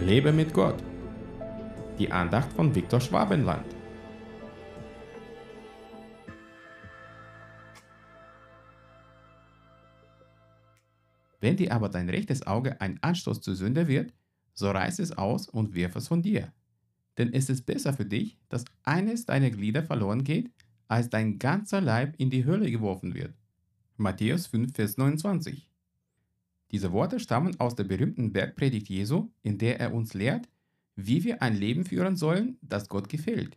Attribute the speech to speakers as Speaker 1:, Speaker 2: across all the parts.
Speaker 1: Lebe mit Gott. Die Andacht von Viktor Schwabenland. Wenn dir aber dein rechtes Auge ein Anstoß zur Sünde wird, so reiß es aus und wirf es von dir. Denn es ist besser für dich, dass eines deiner Glieder verloren geht, als dein ganzer Leib in die Hölle geworfen wird. Matthäus 5, Vers 29. Diese Worte stammen aus der berühmten Bergpredigt Jesu, in der er uns lehrt, wie wir ein Leben führen sollen, das Gott gefällt.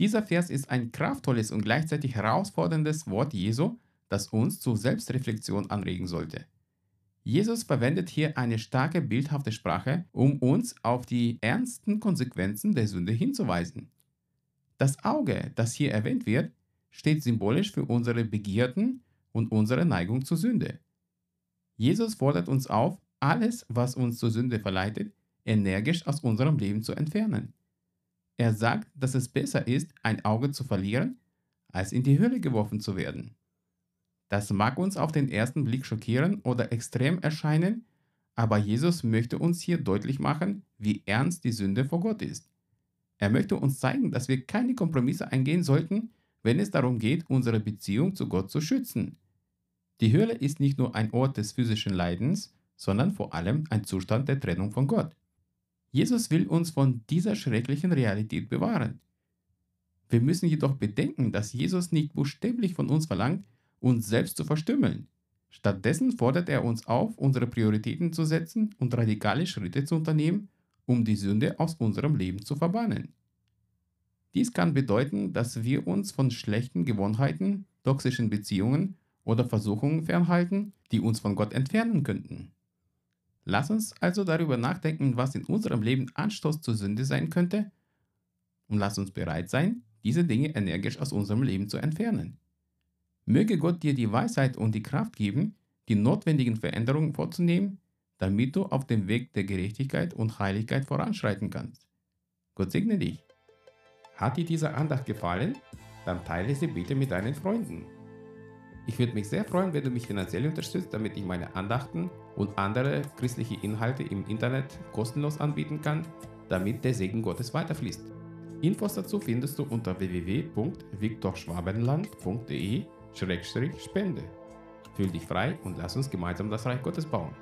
Speaker 1: Dieser Vers ist ein kraftvolles und gleichzeitig herausforderndes Wort Jesu, das uns zur Selbstreflexion anregen sollte. Jesus verwendet hier eine starke bildhafte Sprache, um uns auf die ernsten Konsequenzen der Sünde hinzuweisen. Das Auge, das hier erwähnt wird, steht symbolisch für unsere Begierden und unsere Neigung zur Sünde. Jesus fordert uns auf, alles, was uns zur Sünde verleitet, energisch aus unserem Leben zu entfernen. Er sagt, dass es besser ist, ein Auge zu verlieren, als in die Hölle geworfen zu werden. Das mag uns auf den ersten Blick schockieren oder extrem erscheinen, aber Jesus möchte uns hier deutlich machen, wie ernst die Sünde vor Gott ist. Er möchte uns zeigen, dass wir keine Kompromisse eingehen sollten, wenn es darum geht, unsere Beziehung zu Gott zu schützen. Die Hölle ist nicht nur ein Ort des physischen Leidens, sondern vor allem ein Zustand der Trennung von Gott. Jesus will uns von dieser schrecklichen Realität bewahren. Wir müssen jedoch bedenken, dass Jesus nicht buchstäblich von uns verlangt, uns selbst zu verstümmeln. Stattdessen fordert er uns auf, unsere Prioritäten zu setzen und radikale Schritte zu unternehmen, um die Sünde aus unserem Leben zu verbannen. Dies kann bedeuten, dass wir uns von schlechten Gewohnheiten, toxischen Beziehungen oder Versuchungen fernhalten, die uns von Gott entfernen könnten. Lass uns also darüber nachdenken, was in unserem Leben Anstoß zur Sünde sein könnte, und lass uns bereit sein, diese Dinge energisch aus unserem Leben zu entfernen. Möge Gott dir die Weisheit und die Kraft geben, die notwendigen Veränderungen vorzunehmen, damit du auf dem Weg der Gerechtigkeit und Heiligkeit voranschreiten kannst. Gott segne dich. Hat dir diese Andacht gefallen? Dann teile sie bitte mit deinen Freunden. Ich würde mich sehr freuen, wenn du mich finanziell unterstützt, damit ich meine Andachten und andere christliche Inhalte im Internet kostenlos anbieten kann, damit der Segen Gottes weiterfließt. Infos dazu findest du unter www.viktorschwabenland.de-spende. Fühl dich frei und lass uns gemeinsam das Reich Gottes bauen.